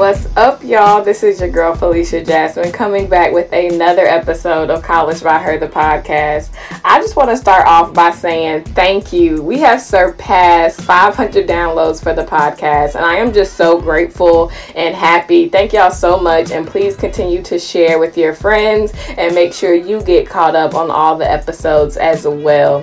What's up, y'all? This is your girl Felicia Jasmine coming back with another episode of College by Her, the podcast. I just want to start off by saying thank you. We have surpassed 500 downloads for the podcast, and I am just so grateful and happy. Thank y'all so much, and please continue to share with your friends and make sure you get caught up on all the episodes as well.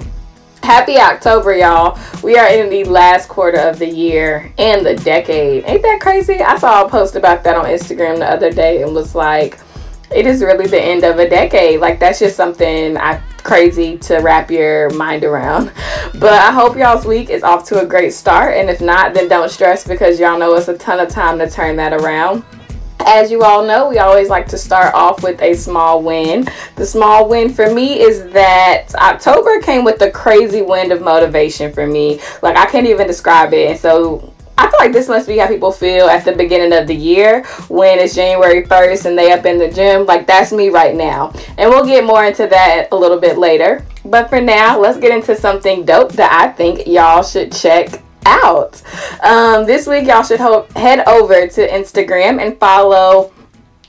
Happy October, y'all. We are in the last quarter of the year and the decade. Ain't that crazy? I saw a post about that on Instagram the other day and was like, it is really the end of a decade. Like, that's just something I crazy to wrap your mind around. But I hope y'all's week is off to a great start. And if not, then don't stress because y'all know it's a ton of time to turn that around. As you all know, we always like to start off with a small win. The small win for me is that October came with a crazy wind of motivation for me. Like, I can't even describe it. And so, I feel like this must be how people feel at the beginning of the year when it's January 1st and they up in the gym. Like that's me right now. And we'll get more into that a little bit later. But for now, let's get into something dope that I think y'all should check out. Um, this week, y'all should ho- head over to Instagram and follow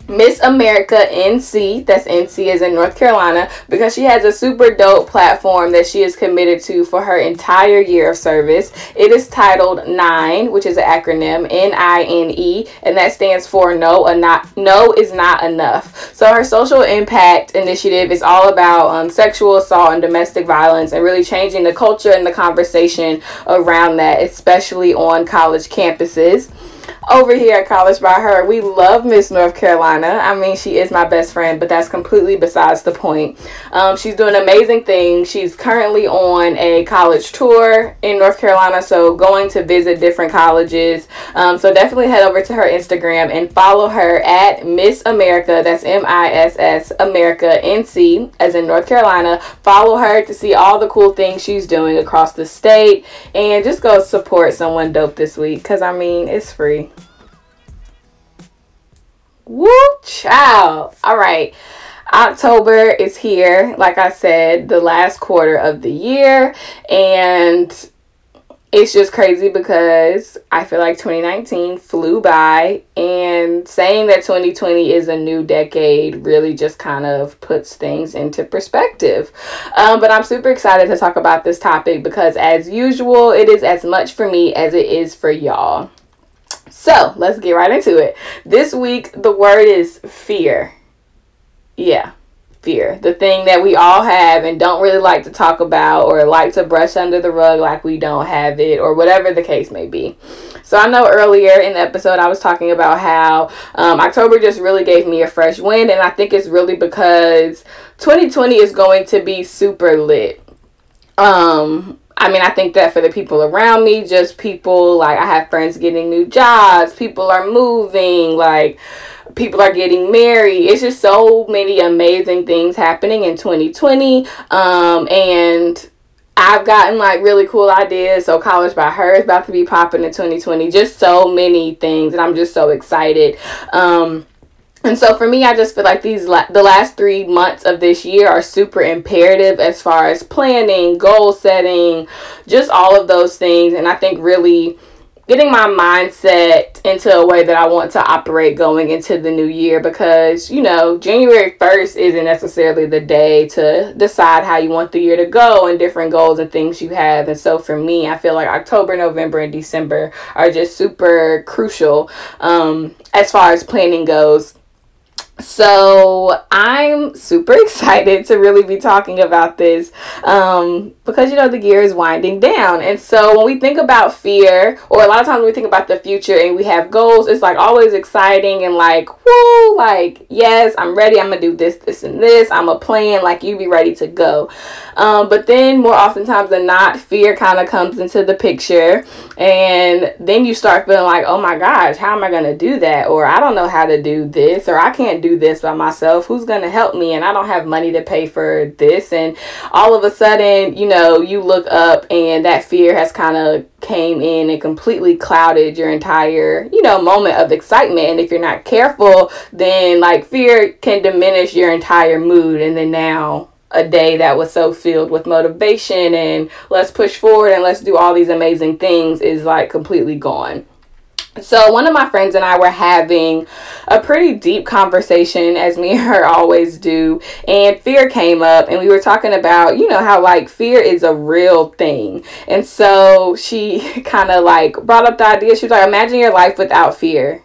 Miss America NC, that's NC is in North Carolina, because she has a super dope platform that she is committed to for her entire year of service. It is titled NINE, which is an acronym N I N E, and that stands for No, A not, no is Not Enough. So her social impact initiative is all about um, sexual assault and domestic violence and really changing the culture and the conversation around that, especially on college campuses over here at College by Her. We love Miss North Carolina. I mean, she is my best friend, but that's completely besides the point. Um, she's doing amazing things. She's currently on a college tour in North Carolina, so going to visit different colleges. Um, so definitely head over to her Instagram and follow her at Miss America. That's M I S S America NC, as in North Carolina. Follow her to see all the cool things she's doing across the state and just go support someone dope this week because I mean, it's free. Woo, child. All right. October is here, like I said, the last quarter of the year. And it's just crazy because I feel like 2019 flew by, and saying that 2020 is a new decade really just kind of puts things into perspective. Um, but I'm super excited to talk about this topic because, as usual, it is as much for me as it is for y'all. So let's get right into it. This week, the word is fear. Yeah, fear. The thing that we all have and don't really like to talk about or like to brush under the rug like we don't have it or whatever the case may be. So I know earlier in the episode I was talking about how um, October just really gave me a fresh wind, and I think it's really because 2020 is going to be super lit. Um, I mean, I think that for the people around me, just people like I have friends getting new jobs, people are moving, like people are getting married. It's just so many amazing things happening in 2020. Um, and I've gotten like really cool ideas. So College by Her is about to be popping in 2020. Just so many things, and I'm just so excited. Um, and so for me, I just feel like these la- the last three months of this year are super imperative as far as planning, goal setting, just all of those things. And I think really getting my mindset into a way that I want to operate going into the new year because, you know, January 1st isn't necessarily the day to decide how you want the year to go and different goals and things you have. And so for me, I feel like October, November, and December are just super crucial um, as far as planning goes. So I'm super excited to really be talking about this um, because you know the year is winding down, and so when we think about fear, or a lot of times when we think about the future and we have goals, it's like always exciting and like whoo, like yes, I'm ready. I'm gonna do this, this, and this. I'm a plan. Like you be ready to go. Um, but then more oftentimes than not, fear kind of comes into the picture, and then you start feeling like, oh my gosh, how am I gonna do that? Or I don't know how to do this, or I can't do do this by myself. Who's going to help me? And I don't have money to pay for this. And all of a sudden, you know, you look up and that fear has kind of came in and completely clouded your entire, you know, moment of excitement. And if you're not careful, then like fear can diminish your entire mood. And then now a day that was so filled with motivation and let's push forward and let's do all these amazing things is like completely gone. So, one of my friends and I were having a pretty deep conversation, as me and her always do, and fear came up, and we were talking about, you know, how like fear is a real thing. And so she kind of like brought up the idea. She was like, Imagine your life without fear.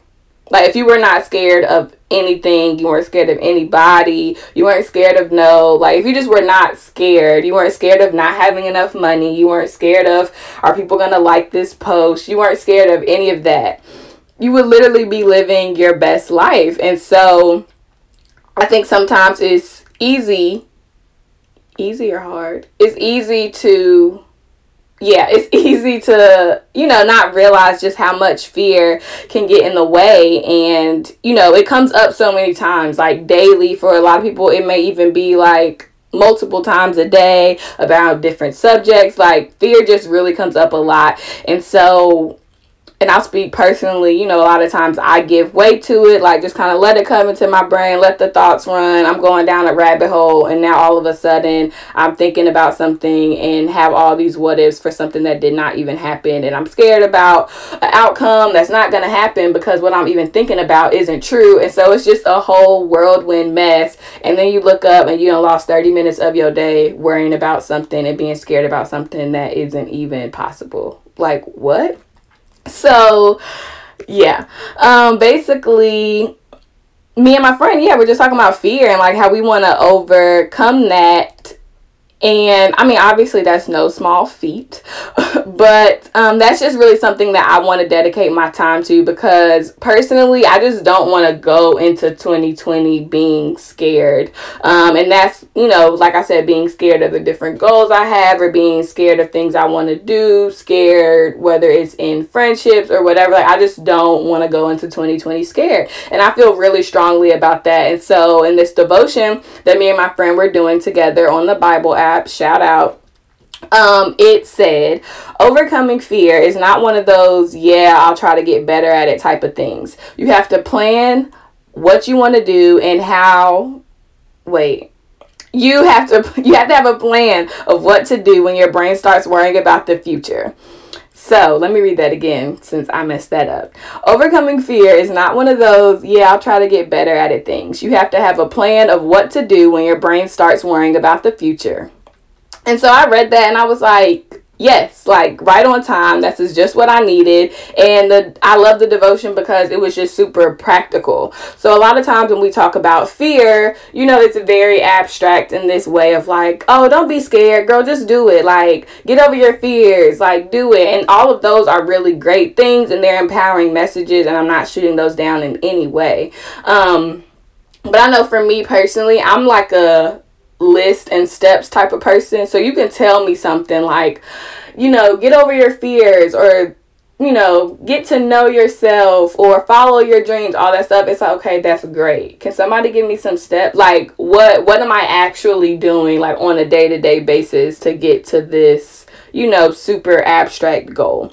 Like, if you were not scared of anything, you weren't scared of anybody, you weren't scared of no, like, if you just were not scared, you weren't scared of not having enough money, you weren't scared of, are people gonna like this post, you weren't scared of any of that, you would literally be living your best life. And so, I think sometimes it's easy, easy or hard, it's easy to yeah, it's easy to, you know, not realize just how much fear can get in the way. And, you know, it comes up so many times, like daily. For a lot of people, it may even be like multiple times a day about different subjects. Like, fear just really comes up a lot. And so, and I'll speak personally, you know, a lot of times I give way to it, like just kind of let it come into my brain, let the thoughts run. I'm going down a rabbit hole, and now all of a sudden I'm thinking about something and have all these what ifs for something that did not even happen. And I'm scared about an outcome that's not going to happen because what I'm even thinking about isn't true. And so it's just a whole whirlwind mess. And then you look up and you know, lost 30 minutes of your day worrying about something and being scared about something that isn't even possible. Like, what? So, yeah. Um, basically, me and my friend, yeah, we're just talking about fear and like how we want to overcome that and I mean, obviously, that's no small feat, but um, that's just really something that I want to dedicate my time to because personally, I just don't want to go into 2020 being scared. Um, and that's, you know, like I said, being scared of the different goals I have or being scared of things I want to do, scared whether it's in friendships or whatever. Like, I just don't want to go into 2020 scared. And I feel really strongly about that. And so, in this devotion that me and my friend were doing together on the Bible app, app, shout out. Um, it said, overcoming fear is not one of those, yeah, I'll try to get better at it type of things. You have to plan what you want to do and how. Wait, you have to you have to have a plan of what to do when your brain starts worrying about the future. So let me read that again since I messed that up. Overcoming fear is not one of those, yeah, I'll try to get better at it things. You have to have a plan of what to do when your brain starts worrying about the future. And so I read that and I was like, yes, like right on time. This is just what I needed. And the I love the devotion because it was just super practical. So a lot of times when we talk about fear, you know, it's very abstract in this way of like, oh, don't be scared, girl, just do it. Like, get over your fears, like do it. And all of those are really great things and they're empowering messages and I'm not shooting those down in any way. Um but I know for me personally, I'm like a list and steps type of person. So you can tell me something like, you know, get over your fears or you know, get to know yourself or follow your dreams, all that stuff. It's like, okay, that's great. Can somebody give me some steps? Like what what am I actually doing like on a day-to-day basis to get to this, you know, super abstract goal?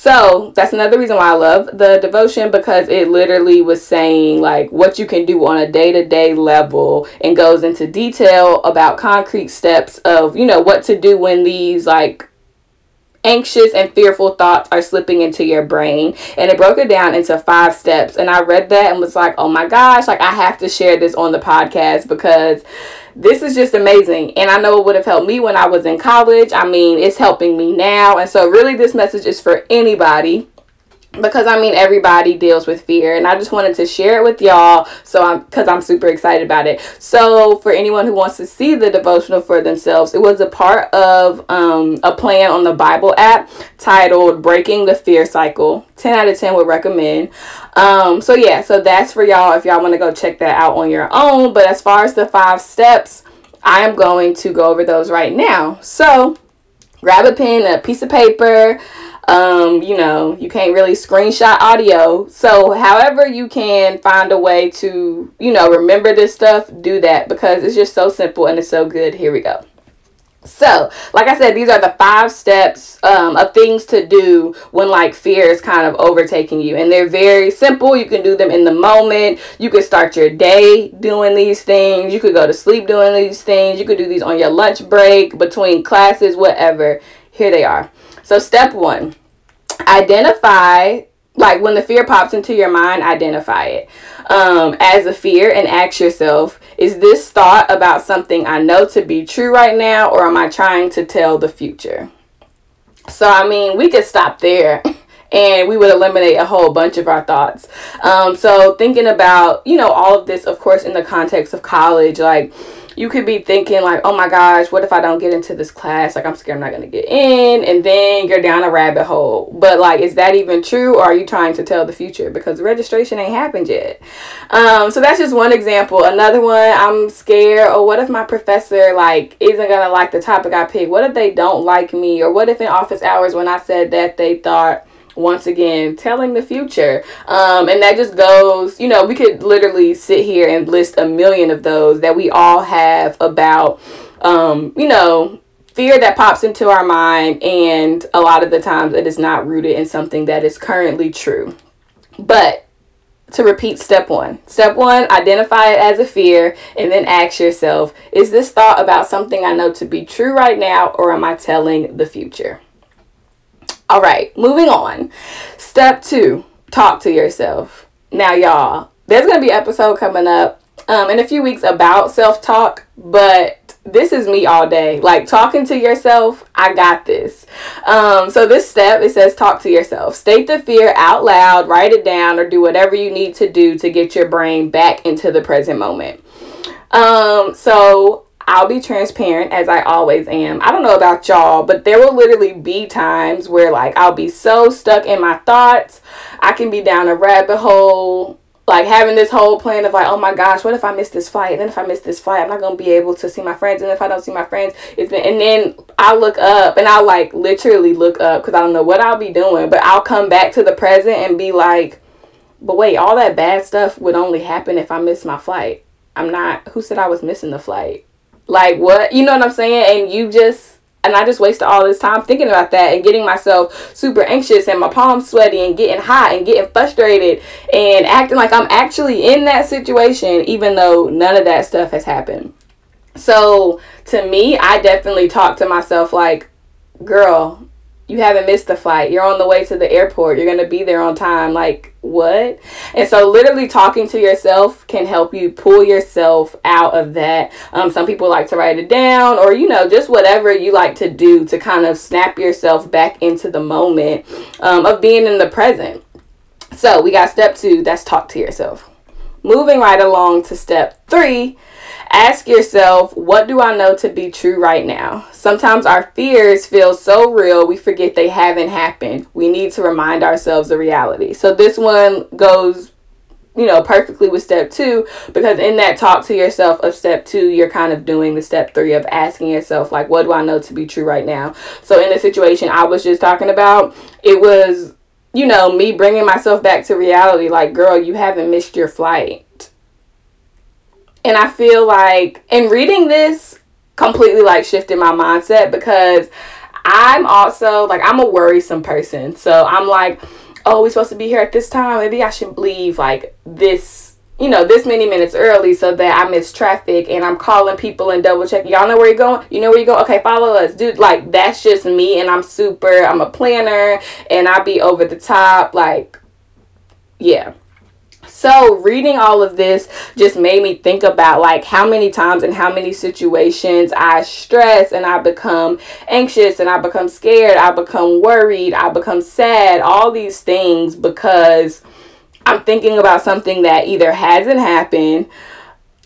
So that's another reason why I love the devotion because it literally was saying like what you can do on a day to day level and goes into detail about concrete steps of, you know, what to do when these like anxious and fearful thoughts are slipping into your brain. And it broke it down into five steps. And i read that and was like oh my gosh like i have to share this on the podcast because this is just amazing. And I know it would have helped me when I was in college. I mean, it's helping me now. And so, really, this message is for anybody because I mean everybody deals with fear and I just wanted to share it with y'all so I'm cuz I'm super excited about it. So for anyone who wants to see the devotional for themselves, it was a part of um, a plan on the Bible app titled Breaking the Fear Cycle. 10 out of 10 would recommend. Um, so yeah, so that's for y'all if y'all want to go check that out on your own, but as far as the 5 steps, I am going to go over those right now. So grab a pen, a piece of paper, um, you know, you can't really screenshot audio. So, however, you can find a way to, you know, remember this stuff, do that because it's just so simple and it's so good. Here we go. So, like I said, these are the five steps um, of things to do when like fear is kind of overtaking you. And they're very simple. You can do them in the moment. You could start your day doing these things. You could go to sleep doing these things. You could do these on your lunch break, between classes, whatever. Here they are. So, step one identify like when the fear pops into your mind, identify it um, as a fear and ask yourself is this thought about something I know to be true right now, or am I trying to tell the future? So, I mean, we could stop there. and we would eliminate a whole bunch of our thoughts. Um, so thinking about, you know, all of this, of course, in the context of college, like you could be thinking like, oh my gosh, what if I don't get into this class? Like I'm scared I'm not gonna get in, and then you're down a rabbit hole. But like, is that even true, or are you trying to tell the future because registration ain't happened yet? Um, so that's just one example. Another one, I'm scared. Or what if my professor like isn't gonna like the topic I pick? What if they don't like me? Or what if in office hours when I said that they thought once again telling the future um, and that just goes you know we could literally sit here and list a million of those that we all have about um, you know fear that pops into our mind and a lot of the times it is not rooted in something that is currently true but to repeat step one. Step one, identify it as a fear and then ask yourself is this thought about something I know to be true right now or am I telling the future? All right, moving on. Step two, talk to yourself. Now, y'all, there's to be episode coming up um, in a few weeks about self talk, but this is me all day. Like talking to yourself, I got this. Um, so this step it says talk to yourself. State the fear out loud, write it down, or do whatever you need to do to get your brain back into the present moment. Um, so I'll be transparent as I always am. I don't know about y'all, but there will literally be times where like I'll be so stuck in my thoughts. I can be down a rabbit hole, like having this whole plan of like, oh my gosh, what if I miss this flight? And then if I miss this flight, I'm not gonna be able to see my friends. And if I don't see my friends, it's been. And then I look up and I'll like literally look up because I don't know what I'll be doing, but I'll come back to the present and be like, but wait, all that bad stuff would only happen if I miss my flight. I'm not. Who said I was missing the flight? Like what? You know what I'm saying? And you just and I just wasted all this time thinking about that and getting myself super anxious and my palms sweaty and getting hot and getting frustrated and acting like I'm actually in that situation even though none of that stuff has happened. So to me, I definitely talk to myself like, girl, you haven't missed the flight. You're on the way to the airport. You're going to be there on time. Like, what? And so, literally, talking to yourself can help you pull yourself out of that. Um, some people like to write it down, or, you know, just whatever you like to do to kind of snap yourself back into the moment um, of being in the present. So, we got step two that's talk to yourself. Moving right along to step three Ask yourself, what do I know to be true right now? Sometimes our fears feel so real we forget they haven't happened. We need to remind ourselves of reality. So this one goes you know, perfectly with step two because in that talk to yourself of step two, you're kind of doing the step three of asking yourself, like, what do I know to be true right now? So, in the situation I was just talking about, it was, you know, me bringing myself back to reality, like, girl, you haven't missed your flight. And I feel like in reading this completely like shifted my mindset because I'm also like I'm a worrisome person. So I'm like, oh, we're supposed to be here at this time. Maybe I should leave like this, you know, this many minutes early so that I miss traffic and I'm calling people and double checking. Y'all know where you're going? You know where you go? Okay, follow us. Dude, like that's just me and I'm super I'm a planner and I be over the top like yeah. So, reading all of this just made me think about like how many times and how many situations I stress and I become anxious and I become scared, I become worried, I become sad, all these things because I'm thinking about something that either hasn't happened,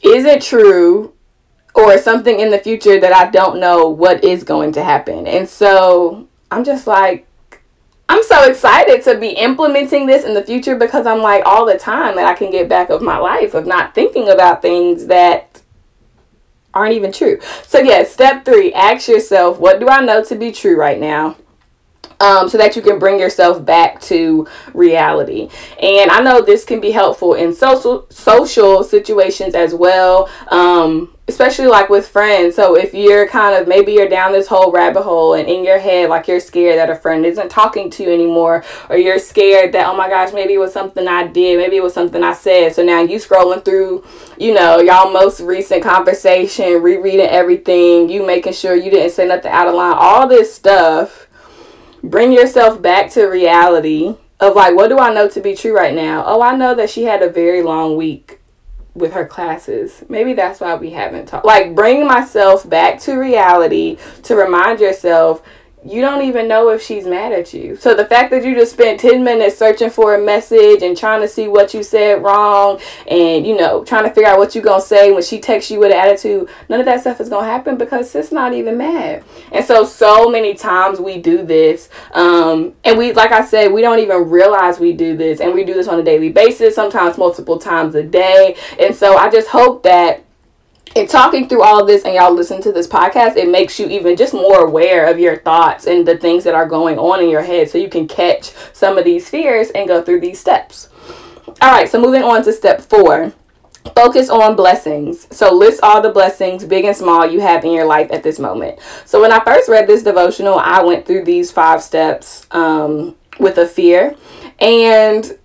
isn't true, or something in the future that I don't know what is going to happen. And so, I'm just like I'm so excited to be implementing this in the future because I'm like all the time that I can get back of my life of not thinking about things that aren't even true. So, yeah, step three ask yourself, what do I know to be true right now? Um, so that you can bring yourself back to reality. And I know this can be helpful in social social situations as well. Um, especially like with friends. So if you're kind of maybe you're down this whole rabbit hole and in your head like you're scared that a friend isn't talking to you anymore or you're scared that oh my gosh maybe it was something I did, maybe it was something I said. So now you scrolling through, you know, y'all most recent conversation, rereading everything, you making sure you didn't say nothing out of line, all this stuff. Bring yourself back to reality of like, what do I know to be true right now? Oh, I know that she had a very long week with her classes. Maybe that's why we haven't talked. Like, bring myself back to reality to remind yourself you don't even know if she's mad at you. So the fact that you just spent 10 minutes searching for a message and trying to see what you said wrong and, you know, trying to figure out what you're going to say when she texts you with an attitude, none of that stuff is going to happen because it's not even mad. And so, so many times we do this. Um, and we, like I said, we don't even realize we do this. And we do this on a daily basis, sometimes multiple times a day. And so I just hope that and talking through all this and y'all listen to this podcast, it makes you even just more aware of your thoughts and the things that are going on in your head so you can catch some of these fears and go through these steps. All right, so moving on to step four. Focus on blessings. So list all the blessings, big and small, you have in your life at this moment. So when I first read this devotional, I went through these five steps um, with a fear. And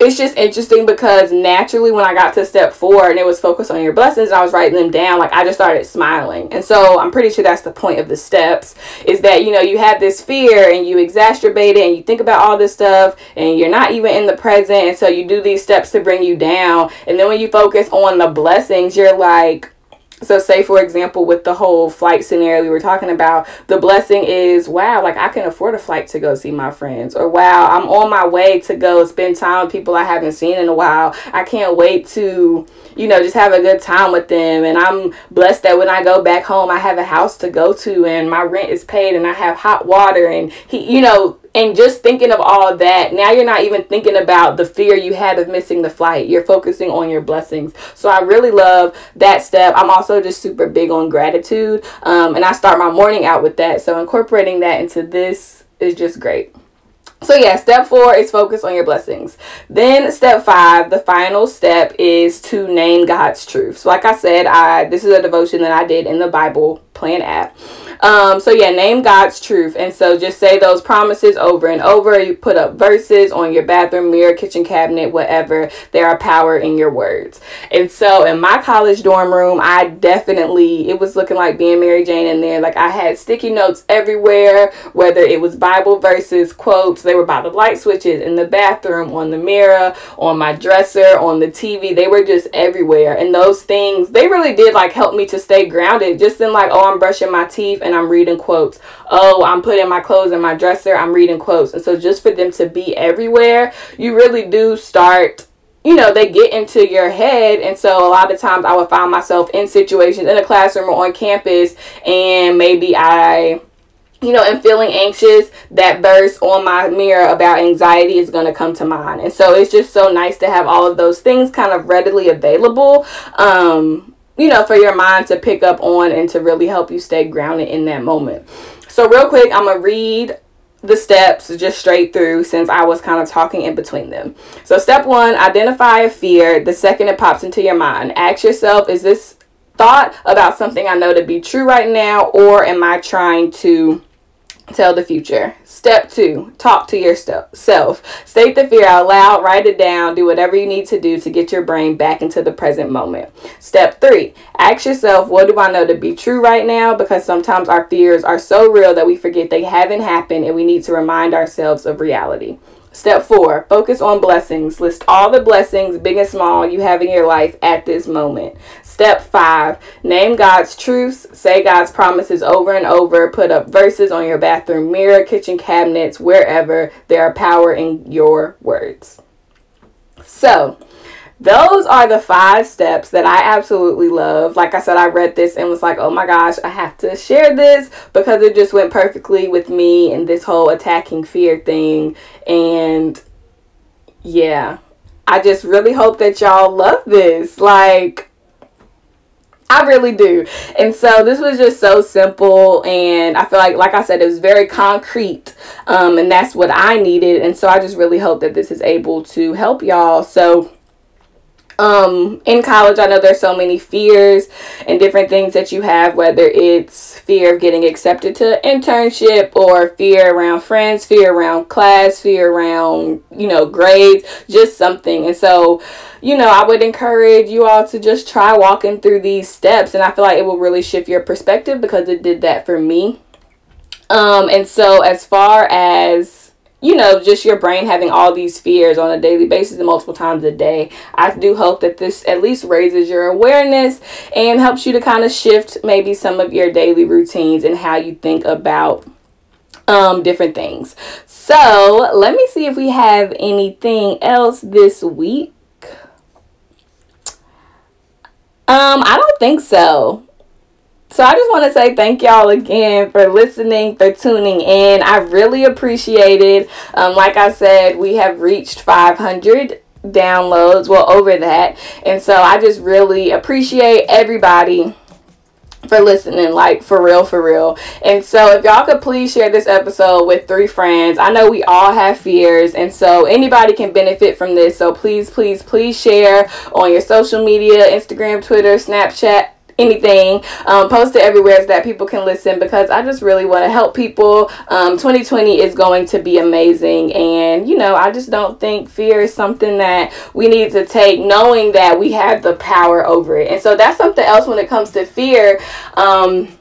it's just interesting because naturally when I got to step four and it was focused on your blessings and I was writing them down, like I just started smiling. And so I'm pretty sure that's the point of the steps is that, you know, you have this fear and you exacerbate it and you think about all this stuff and you're not even in the present. And so you do these steps to bring you down. And then when you focus on the blessings, you're like, so say for example with the whole flight scenario we were talking about the blessing is wow like i can afford a flight to go see my friends or wow i'm on my way to go spend time with people i haven't seen in a while. I can't wait to you know just have a good time with them and i'm blessed that when i go back home i have a house to go to and my rent is paid and i have hot water and he you know and just thinking of all that now you're not even thinking about the fear you had of missing the flight. You're focusing on your blessings. So i really love that step. I'm also just super big on gratitude um, and i start my morning out with that. So incorporating that into this is just great. So yeah, step four is focus on your blessings. Then step five, the final step is to name God's truth. So like I said, I this is a devotion that I did in the Bible plan app. Um, so yeah, name God's truth. And so just say those promises over and over. You put up verses on your bathroom mirror, kitchen cabinet, whatever. There are power in your words. And so in my college dorm room, I definitely it was looking like being Mary Jane in there. Like I had sticky notes everywhere, whether it was Bible verses, quotes, they were by the light switches in the bathroom, on the mirror, on my dresser, on the TV. They were just everywhere. And those things, they really did like help me to stay grounded. Just in like, oh, I'm brushing my teeth and I'm reading quotes. Oh, I'm putting my clothes in my dresser, I'm reading quotes. And so just for them to be everywhere, you really do start you know, they get into your head. And so a lot of times I would find myself in situations in a classroom or on campus, and maybe I, you know, am feeling anxious. That verse on my mirror about anxiety is going to come to mind. And so it's just so nice to have all of those things kind of readily available. Um, you know, for your mind to pick up on and to really help you stay grounded in that moment. So, real quick, I'm to read the steps just straight through since I was kind of talking in between them. So, step one, identify a fear. The second it pops into your mind, ask yourself, is this thought about something I know to be true right now, or am I trying to tell the future. Step two, talk to yourself. State the fear out loud, write it down, do whatever you need to do to get your brain back into the present moment. Step three, ask yourself, what do I know to be true right now? Because sometimes our fears are so real that we forget they haven't happened and we need to remind ourselves of reality. Step four, focus on blessings. List all the blessings, big and small, you have in your life at this moment. Step five, name God's truths, say God's promises over and over, put up verses on your bathroom mirror, kitchen cabinets, wherever there are power in your words. So, those are the five steps that I absolutely love. Like I said, I read this and was like, oh my gosh, I have to share this because it just went perfectly with me and this whole attacking fear thing. And yeah, I just really hope that y'all love this. Like, I really do. And so this was just so simple. And I feel like, like I said, it was very concrete. Um, and that's what I needed. And so I just really hope that this is able to help y'all. So, um in college i know there's so many fears and different things that you have whether it's fear of getting accepted to internship or fear around friends fear around class fear around you know grades just something. And so you know i would encourage you all to just try walking through these steps and i feel like it will really shift your perspective because it did that for me. Um and so as far as you know, just your brain having all these fears on a daily basis and multiple times a day. I do hope that this at least raises your awareness and helps you to kind of shift maybe some of your daily routines and how you think about um, different things. So let me see if we have anything else this week. Um, I don't think so. So I just want to say thank y'all again for listening, for tuning in. I really appreciate it. Um, like I said, we have reached 500 downloads, well, over that. And so I just really appreciate everybody for listening, like for real, for real. And so, if y'all could please share this episode with three friends, I know we all have fears, and so anybody can benefit from this. So, please, please, please share on your social media Instagram, Twitter, Snapchat anything. Um, post it everywhere so that people can listen because I just really want to help people. Um, 2020 is going to be amazing. And, you know, I just don't think fear is something that we need to take knowing that we have the power over it. And so that's something else when it comes to fear. Um,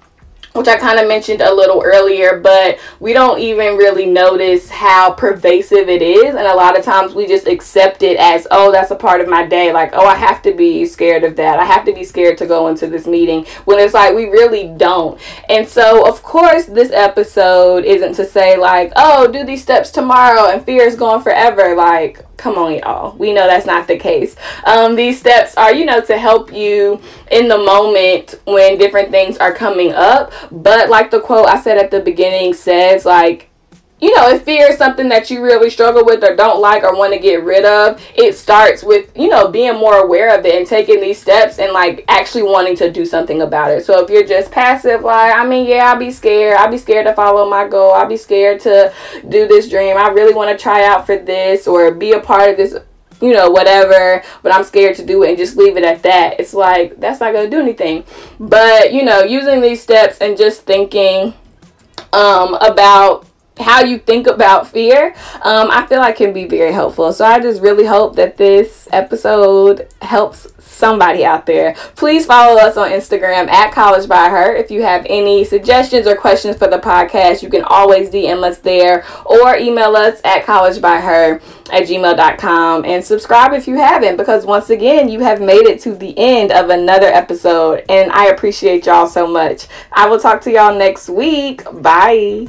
which I kind of mentioned a little earlier, but we don't even really notice how pervasive it is. And a lot of times we just accept it as, oh, that's a part of my day. Like, oh, I have to be scared of that. I have to be scared to go into this meeting when it's like we really don't. And so, of course, this episode isn't to say, like, oh, do these steps tomorrow and fear is gone forever. Like, come on y'all. We know that's not the case. Um, these steps are you know to help you in the moment when different things are coming up. But like the quote i said at the beginning says like you know, if fear is something that you really struggle with or don't like or want to get rid of, it starts with, you know, being more aware of it and taking these steps and like actually wanting to do something about it. So if you're just passive, like, I mean, yeah, I'll be scared. I'll be scared to follow my goal. I'll be scared to do this dream. I really want to try out for this or be a part of this you know, whatever, but I'm scared to do it and just leave it at that. It's like that's not gonna do anything. But you know, using these steps and just thinking um, about how you think about fear, um, I feel like can be very helpful. So I just really hope that this episode helps somebody out there. Please follow us on Instagram at College by Her. If you have any suggestions or questions for the podcast, you can always DM us there or email us at College by Her at gmail.com and subscribe if you haven't because once again you have made it to the end of another episode and I appreciate y'all so much. I will talk to y'all next week. Bye.